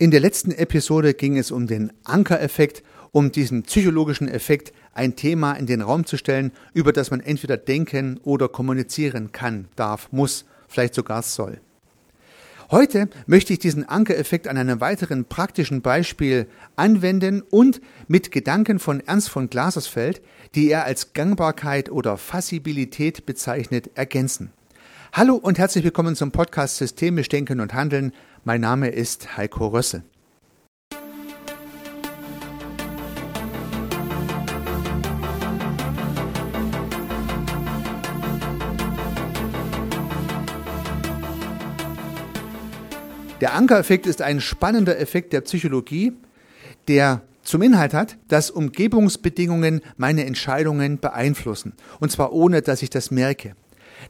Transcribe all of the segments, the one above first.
In der letzten Episode ging es um den Ankereffekt, um diesen psychologischen Effekt, ein Thema in den Raum zu stellen, über das man entweder denken oder kommunizieren kann, darf, muss, vielleicht sogar soll. Heute möchte ich diesen Ankereffekt an einem weiteren praktischen Beispiel anwenden und mit Gedanken von Ernst von Glasersfeld, die er als Gangbarkeit oder Fassibilität bezeichnet, ergänzen. Hallo und herzlich willkommen zum Podcast Systemisch Denken und Handeln. Mein Name ist Heiko Rösse. Der Ankereffekt ist ein spannender Effekt der Psychologie, der zum Inhalt hat, dass Umgebungsbedingungen meine Entscheidungen beeinflussen. Und zwar ohne, dass ich das merke.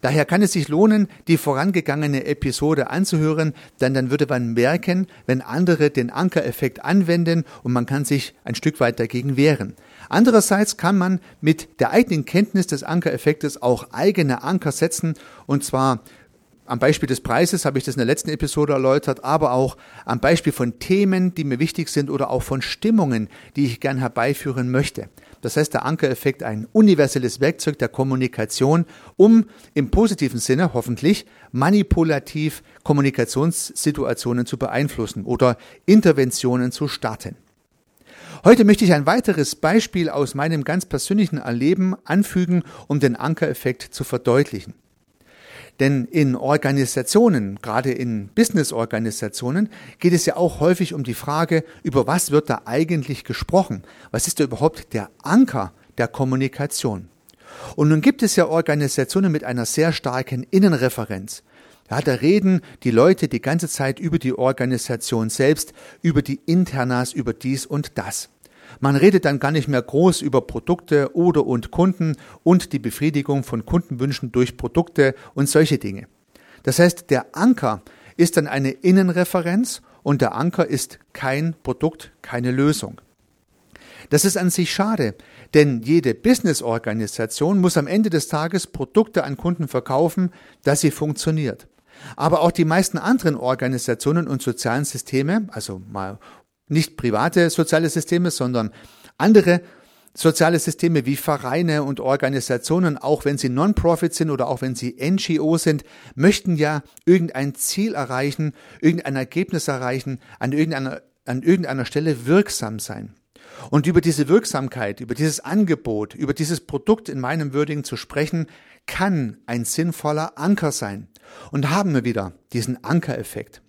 Daher kann es sich lohnen, die vorangegangene Episode anzuhören, denn dann würde man merken, wenn andere den Ankereffekt anwenden und man kann sich ein Stück weit dagegen wehren. Andererseits kann man mit der eigenen Kenntnis des Ankereffektes auch eigene Anker setzen und zwar am Beispiel des Preises habe ich das in der letzten Episode erläutert, aber auch am Beispiel von Themen, die mir wichtig sind oder auch von Stimmungen, die ich gern herbeiführen möchte. Das heißt, der Ankereffekt ein universelles Werkzeug der Kommunikation, um im positiven Sinne hoffentlich manipulativ Kommunikationssituationen zu beeinflussen oder Interventionen zu starten. Heute möchte ich ein weiteres Beispiel aus meinem ganz persönlichen Erleben anfügen, um den Ankereffekt zu verdeutlichen. Denn in Organisationen, gerade in Business-Organisationen, geht es ja auch häufig um die Frage, über was wird da eigentlich gesprochen? Was ist da überhaupt der Anker der Kommunikation? Und nun gibt es ja Organisationen mit einer sehr starken Innenreferenz. Ja, da reden die Leute die ganze Zeit über die Organisation selbst, über die Internas, über dies und das. Man redet dann gar nicht mehr groß über Produkte oder und Kunden und die Befriedigung von Kundenwünschen durch Produkte und solche Dinge. Das heißt, der Anker ist dann eine Innenreferenz und der Anker ist kein Produkt, keine Lösung. Das ist an sich schade, denn jede Business-Organisation muss am Ende des Tages Produkte an Kunden verkaufen, dass sie funktioniert. Aber auch die meisten anderen Organisationen und sozialen Systeme, also mal nicht private soziale Systeme, sondern andere soziale Systeme wie Vereine und Organisationen, auch wenn sie Non-Profit sind oder auch wenn sie NGO sind, möchten ja irgendein Ziel erreichen, irgendein Ergebnis erreichen, an irgendeiner, an irgendeiner Stelle wirksam sein. Und über diese Wirksamkeit, über dieses Angebot, über dieses Produkt in meinem Würdigen zu sprechen, kann ein sinnvoller Anker sein. Und haben wir wieder diesen Ankereffekt.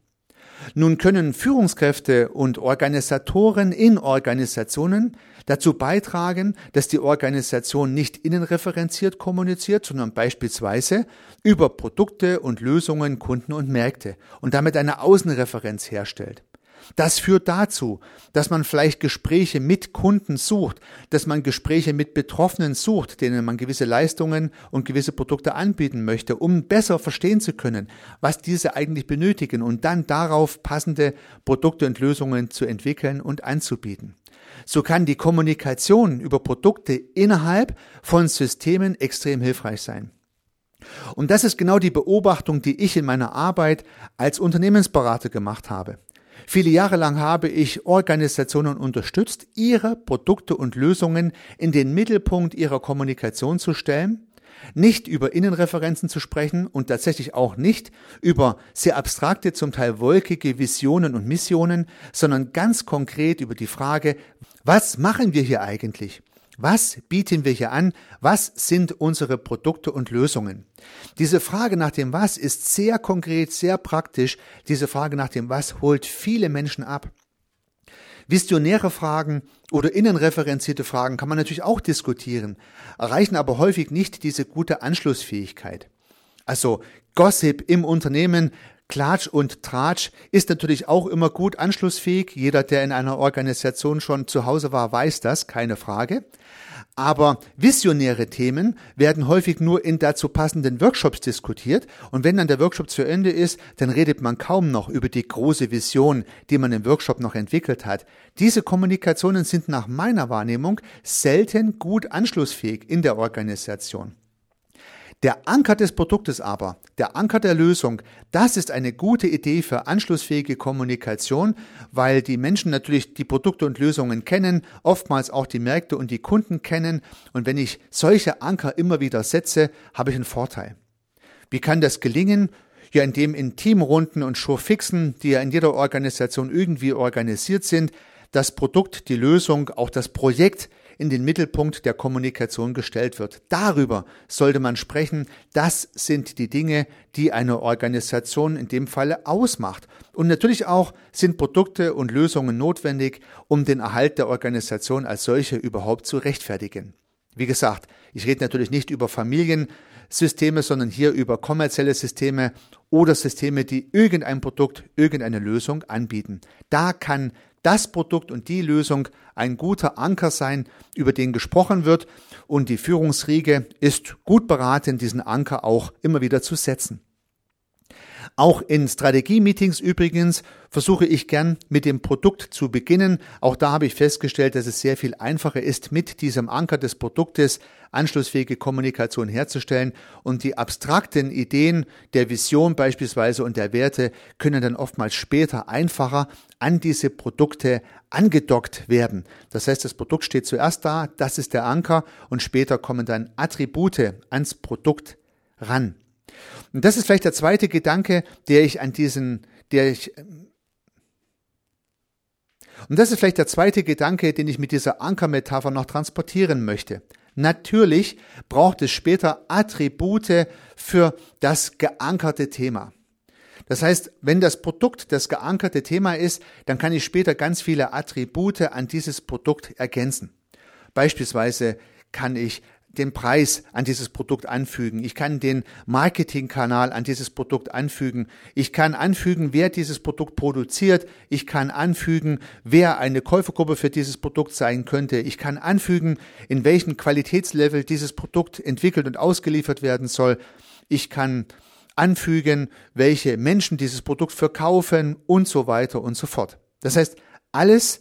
Nun können Führungskräfte und Organisatoren in Organisationen dazu beitragen, dass die Organisation nicht innenreferenziert kommuniziert, sondern beispielsweise über Produkte und Lösungen, Kunden und Märkte und damit eine Außenreferenz herstellt. Das führt dazu, dass man vielleicht Gespräche mit Kunden sucht, dass man Gespräche mit Betroffenen sucht, denen man gewisse Leistungen und gewisse Produkte anbieten möchte, um besser verstehen zu können, was diese eigentlich benötigen und dann darauf passende Produkte und Lösungen zu entwickeln und anzubieten. So kann die Kommunikation über Produkte innerhalb von Systemen extrem hilfreich sein. Und das ist genau die Beobachtung, die ich in meiner Arbeit als Unternehmensberater gemacht habe. Viele Jahre lang habe ich Organisationen unterstützt, ihre Produkte und Lösungen in den Mittelpunkt ihrer Kommunikation zu stellen, nicht über Innenreferenzen zu sprechen und tatsächlich auch nicht über sehr abstrakte, zum Teil wolkige Visionen und Missionen, sondern ganz konkret über die Frage, was machen wir hier eigentlich? Was bieten wir hier an? Was sind unsere Produkte und Lösungen? Diese Frage nach dem Was ist sehr konkret, sehr praktisch. Diese Frage nach dem Was holt viele Menschen ab. Visionäre Fragen oder innenreferenzierte Fragen kann man natürlich auch diskutieren, erreichen aber häufig nicht diese gute Anschlussfähigkeit. Also Gossip im Unternehmen Klatsch und Tratsch ist natürlich auch immer gut anschlussfähig. Jeder, der in einer Organisation schon zu Hause war, weiß das, keine Frage. Aber visionäre Themen werden häufig nur in dazu passenden Workshops diskutiert. Und wenn dann der Workshop zu Ende ist, dann redet man kaum noch über die große Vision, die man im Workshop noch entwickelt hat. Diese Kommunikationen sind nach meiner Wahrnehmung selten gut anschlussfähig in der Organisation. Der Anker des Produktes aber, der Anker der Lösung, das ist eine gute Idee für anschlussfähige Kommunikation, weil die Menschen natürlich die Produkte und Lösungen kennen, oftmals auch die Märkte und die Kunden kennen. Und wenn ich solche Anker immer wieder setze, habe ich einen Vorteil. Wie kann das gelingen? Ja, indem in Teamrunden und Showfixen, die ja in jeder Organisation irgendwie organisiert sind, das Produkt, die Lösung, auch das Projekt in den Mittelpunkt der Kommunikation gestellt wird. Darüber sollte man sprechen. Das sind die Dinge, die eine Organisation in dem Falle ausmacht. Und natürlich auch sind Produkte und Lösungen notwendig, um den Erhalt der Organisation als solche überhaupt zu rechtfertigen. Wie gesagt, ich rede natürlich nicht über Familiensysteme, sondern hier über kommerzielle Systeme oder Systeme, die irgendein Produkt, irgendeine Lösung anbieten. Da kann das Produkt und die Lösung ein guter Anker sein, über den gesprochen wird und die Führungsriege ist gut beraten, diesen Anker auch immer wieder zu setzen. Auch in Strategie-Meetings übrigens versuche ich gern mit dem Produkt zu beginnen. Auch da habe ich festgestellt, dass es sehr viel einfacher ist, mit diesem Anker des Produktes anschlussfähige Kommunikation herzustellen und die abstrakten Ideen der Vision beispielsweise und der Werte können dann oftmals später einfacher an diese Produkte angedockt werden. Das heißt, das Produkt steht zuerst da, das ist der Anker und später kommen dann Attribute ans Produkt ran. Und das ist vielleicht der zweite Gedanke, der ich an diesen, der ich, und das ist vielleicht der zweite Gedanke, den ich mit dieser Ankermetapher noch transportieren möchte. Natürlich braucht es später Attribute für das geankerte Thema. Das heißt, wenn das Produkt das geankerte Thema ist, dann kann ich später ganz viele Attribute an dieses Produkt ergänzen. Beispielsweise kann ich den Preis an dieses Produkt anfügen. Ich kann den Marketingkanal an dieses Produkt anfügen. Ich kann anfügen, wer dieses Produkt produziert. Ich kann anfügen, wer eine Käufergruppe für dieses Produkt sein könnte. Ich kann anfügen, in welchem Qualitätslevel dieses Produkt entwickelt und ausgeliefert werden soll. Ich kann anfügen, welche Menschen dieses Produkt verkaufen und so weiter und so fort. Das heißt, alles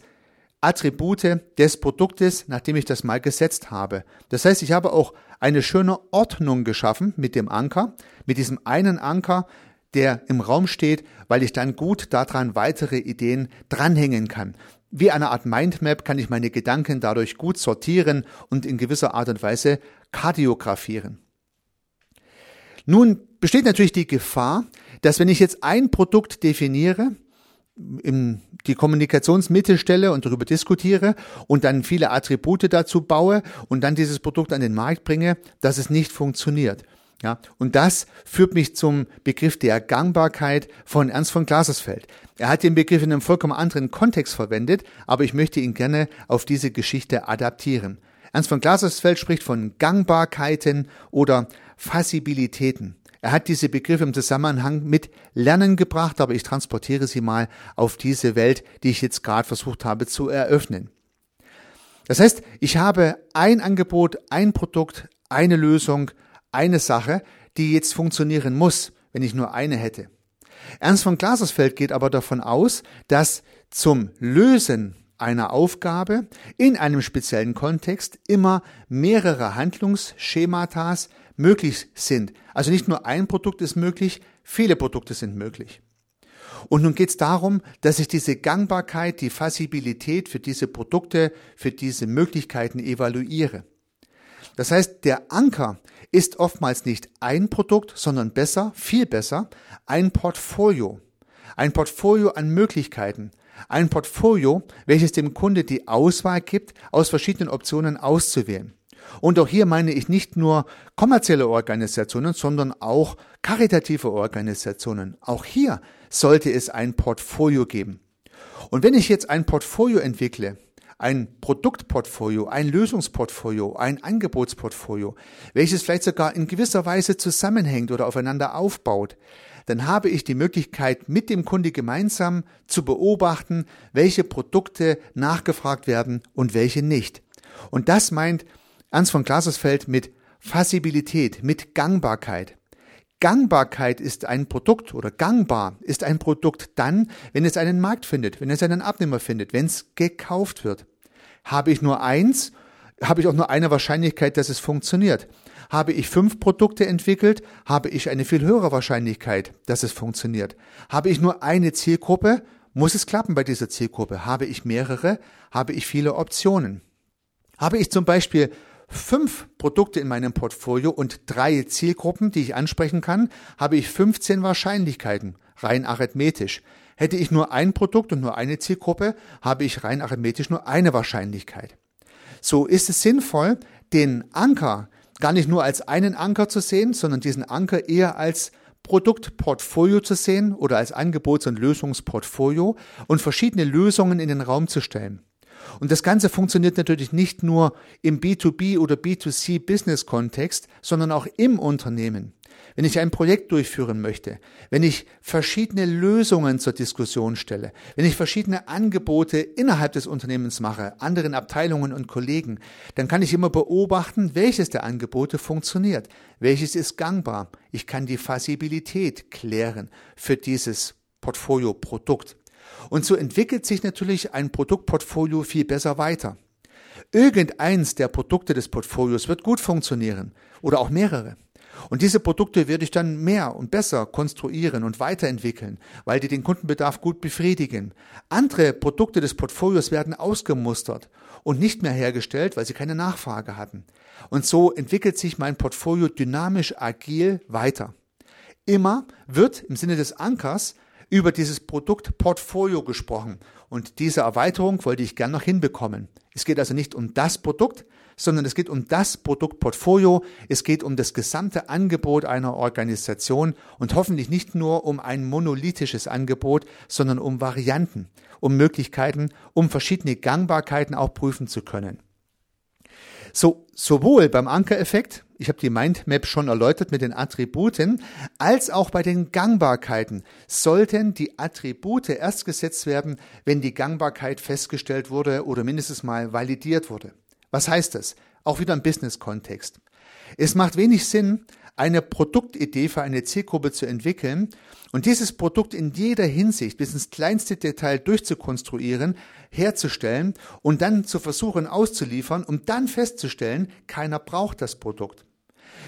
Attribute des Produktes, nachdem ich das mal gesetzt habe. Das heißt, ich habe auch eine schöne Ordnung geschaffen mit dem Anker, mit diesem einen Anker, der im Raum steht, weil ich dann gut daran weitere Ideen dranhängen kann. Wie eine Art Mindmap kann ich meine Gedanken dadurch gut sortieren und in gewisser Art und Weise kardiografieren. Nun besteht natürlich die Gefahr, dass wenn ich jetzt ein Produkt definiere, in die Kommunikationsmitte stelle und darüber diskutiere und dann viele Attribute dazu baue und dann dieses Produkt an den Markt bringe, dass es nicht funktioniert. Ja, und das führt mich zum Begriff der Gangbarkeit von Ernst von Glasersfeld. Er hat den Begriff in einem vollkommen anderen Kontext verwendet, aber ich möchte ihn gerne auf diese Geschichte adaptieren. Ernst von Glasersfeld spricht von Gangbarkeiten oder Fassibilitäten. Er hat diese Begriffe im Zusammenhang mit Lernen gebracht, aber ich transportiere sie mal auf diese Welt, die ich jetzt gerade versucht habe zu eröffnen. Das heißt, ich habe ein Angebot, ein Produkt, eine Lösung, eine Sache, die jetzt funktionieren muss, wenn ich nur eine hätte. Ernst von Glasersfeld geht aber davon aus, dass zum Lösen einer Aufgabe in einem speziellen Kontext immer mehrere Handlungsschematas möglich sind. Also nicht nur ein Produkt ist möglich, viele Produkte sind möglich. Und nun geht es darum, dass ich diese Gangbarkeit, die Fassibilität für diese Produkte, für diese Möglichkeiten evaluiere. Das heißt, der Anker ist oftmals nicht ein Produkt, sondern besser, viel besser, ein Portfolio. Ein Portfolio an Möglichkeiten. Ein Portfolio, welches dem Kunde die Auswahl gibt, aus verschiedenen Optionen auszuwählen. Und auch hier meine ich nicht nur kommerzielle Organisationen, sondern auch karitative Organisationen. Auch hier sollte es ein Portfolio geben. Und wenn ich jetzt ein Portfolio entwickle, ein Produktportfolio, ein Lösungsportfolio, ein Angebotsportfolio, welches vielleicht sogar in gewisser Weise zusammenhängt oder aufeinander aufbaut, dann habe ich die Möglichkeit, mit dem Kunde gemeinsam zu beobachten, welche Produkte nachgefragt werden und welche nicht. Und das meint Ernst von Glasersfeld mit Fassibilität, mit Gangbarkeit. Gangbarkeit ist ein Produkt oder gangbar ist ein Produkt dann, wenn es einen Markt findet, wenn es einen Abnehmer findet, wenn es gekauft wird. Habe ich nur eins, habe ich auch nur eine Wahrscheinlichkeit, dass es funktioniert. Habe ich fünf Produkte entwickelt, habe ich eine viel höhere Wahrscheinlichkeit, dass es funktioniert. Habe ich nur eine Zielgruppe, muss es klappen bei dieser Zielgruppe. Habe ich mehrere, habe ich viele Optionen. Habe ich zum Beispiel fünf Produkte in meinem Portfolio und drei Zielgruppen, die ich ansprechen kann, habe ich 15 Wahrscheinlichkeiten, rein arithmetisch. Hätte ich nur ein Produkt und nur eine Zielgruppe, habe ich rein arithmetisch nur eine Wahrscheinlichkeit. So ist es sinnvoll, den Anker gar nicht nur als einen Anker zu sehen, sondern diesen Anker eher als Produktportfolio zu sehen oder als Angebots- und Lösungsportfolio und verschiedene Lösungen in den Raum zu stellen. Und das Ganze funktioniert natürlich nicht nur im B2B oder B2C Business-Kontext, sondern auch im Unternehmen. Wenn ich ein Projekt durchführen möchte, wenn ich verschiedene Lösungen zur Diskussion stelle, wenn ich verschiedene Angebote innerhalb des Unternehmens mache, anderen Abteilungen und Kollegen, dann kann ich immer beobachten, welches der Angebote funktioniert, welches ist gangbar. Ich kann die Fassibilität klären für dieses Portfolio Produkt. Und so entwickelt sich natürlich ein Produktportfolio viel besser weiter. Irgendeins der Produkte des Portfolios wird gut funktionieren oder auch mehrere. Und diese Produkte werde ich dann mehr und besser konstruieren und weiterentwickeln, weil die den Kundenbedarf gut befriedigen. Andere Produkte des Portfolios werden ausgemustert und nicht mehr hergestellt, weil sie keine Nachfrage hatten. Und so entwickelt sich mein Portfolio dynamisch agil weiter. Immer wird im Sinne des Ankers über dieses Produktportfolio gesprochen. Und diese Erweiterung wollte ich gern noch hinbekommen. Es geht also nicht um das Produkt, sondern es geht um das Produktportfolio. Es geht um das gesamte Angebot einer Organisation und hoffentlich nicht nur um ein monolithisches Angebot, sondern um Varianten, um Möglichkeiten, um verschiedene Gangbarkeiten auch prüfen zu können. So, sowohl beim Ankereffekt, ich habe die Mindmap schon erläutert mit den Attributen, als auch bei den Gangbarkeiten sollten die Attribute erst gesetzt werden, wenn die Gangbarkeit festgestellt wurde oder mindestens mal validiert wurde. Was heißt das? Auch wieder im Business-Kontext. Es macht wenig Sinn, eine Produktidee für eine Zielgruppe zu entwickeln und dieses Produkt in jeder Hinsicht bis ins kleinste Detail durchzukonstruieren, herzustellen und dann zu versuchen auszuliefern, um dann festzustellen, keiner braucht das Produkt.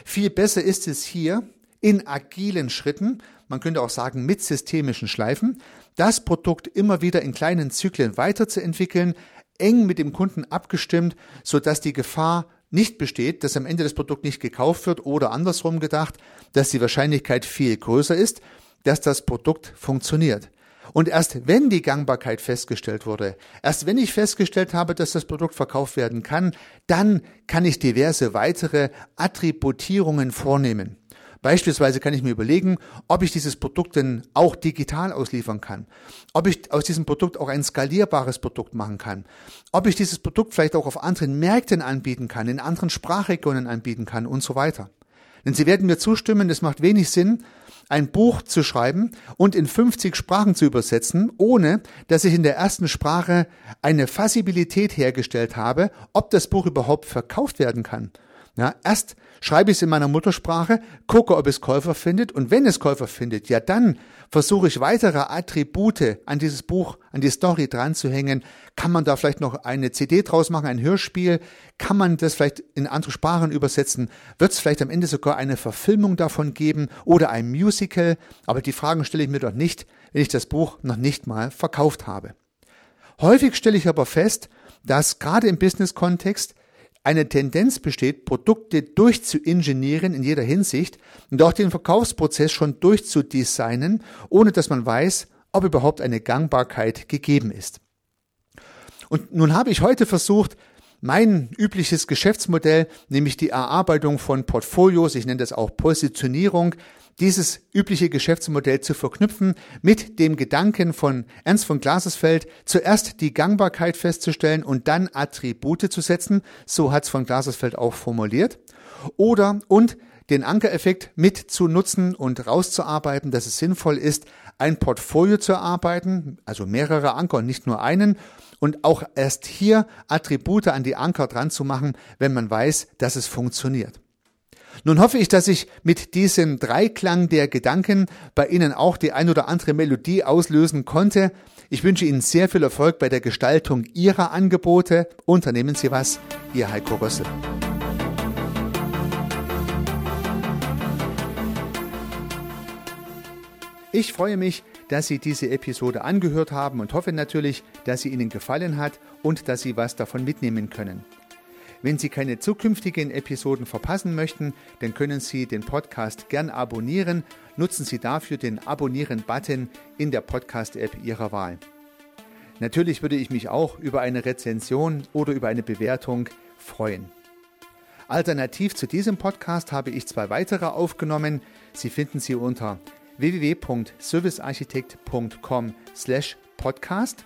Viel besser ist es hier, in agilen Schritten, man könnte auch sagen mit systemischen Schleifen, das Produkt immer wieder in kleinen Zyklen weiterzuentwickeln, eng mit dem Kunden abgestimmt, sodass die Gefahr nicht besteht, dass am Ende das Produkt nicht gekauft wird oder andersrum gedacht, dass die Wahrscheinlichkeit viel größer ist, dass das Produkt funktioniert. Und erst wenn die Gangbarkeit festgestellt wurde, erst wenn ich festgestellt habe, dass das Produkt verkauft werden kann, dann kann ich diverse weitere Attributierungen vornehmen. Beispielsweise kann ich mir überlegen, ob ich dieses Produkt denn auch digital ausliefern kann, ob ich aus diesem Produkt auch ein skalierbares Produkt machen kann, ob ich dieses Produkt vielleicht auch auf anderen Märkten anbieten kann, in anderen Sprachregionen anbieten kann und so weiter. Denn Sie werden mir zustimmen, es macht wenig Sinn, ein Buch zu schreiben und in 50 Sprachen zu übersetzen, ohne dass ich in der ersten Sprache eine Fassibilität hergestellt habe, ob das Buch überhaupt verkauft werden kann. Ja, erst schreibe ich es in meiner Muttersprache, gucke, ob es Käufer findet und wenn es Käufer findet, ja dann versuche ich weitere Attribute an dieses Buch, an die Story dran zu hängen. Kann man da vielleicht noch eine CD draus machen, ein Hörspiel? Kann man das vielleicht in andere Sprachen übersetzen? Wird es vielleicht am Ende sogar eine Verfilmung davon geben oder ein Musical? Aber die Fragen stelle ich mir doch nicht, wenn ich das Buch noch nicht mal verkauft habe. Häufig stelle ich aber fest, dass gerade im Business-Kontext eine Tendenz besteht, Produkte durchzuingenieren in jeder Hinsicht und auch den Verkaufsprozess schon durchzudesignen, ohne dass man weiß, ob überhaupt eine Gangbarkeit gegeben ist. Und nun habe ich heute versucht, mein übliches Geschäftsmodell, nämlich die Erarbeitung von Portfolios, ich nenne das auch Positionierung, dieses übliche Geschäftsmodell zu verknüpfen mit dem Gedanken von Ernst von Glasersfeld, zuerst die Gangbarkeit festzustellen und dann Attribute zu setzen, so hat es von Glasersfeld auch formuliert, oder und den Ankereffekt mit zu nutzen und rauszuarbeiten, dass es sinnvoll ist, ein Portfolio zu erarbeiten, also mehrere Anker und nicht nur einen, und auch erst hier Attribute an die Anker dran zu machen, wenn man weiß, dass es funktioniert. Nun hoffe ich, dass ich mit diesem Dreiklang der Gedanken bei Ihnen auch die ein oder andere Melodie auslösen konnte. Ich wünsche Ihnen sehr viel Erfolg bei der Gestaltung Ihrer Angebote. Unternehmen Sie was, Ihr Heiko Rössel. Ich freue mich, dass Sie diese Episode angehört haben und hoffe natürlich, dass sie Ihnen gefallen hat und dass Sie was davon mitnehmen können. Wenn Sie keine zukünftigen Episoden verpassen möchten, dann können Sie den Podcast gern abonnieren. Nutzen Sie dafür den Abonnieren-Button in der Podcast-App Ihrer Wahl. Natürlich würde ich mich auch über eine Rezension oder über eine Bewertung freuen. Alternativ zu diesem Podcast habe ich zwei weitere aufgenommen. Sie finden sie unter www.servicearchitekt.com/podcast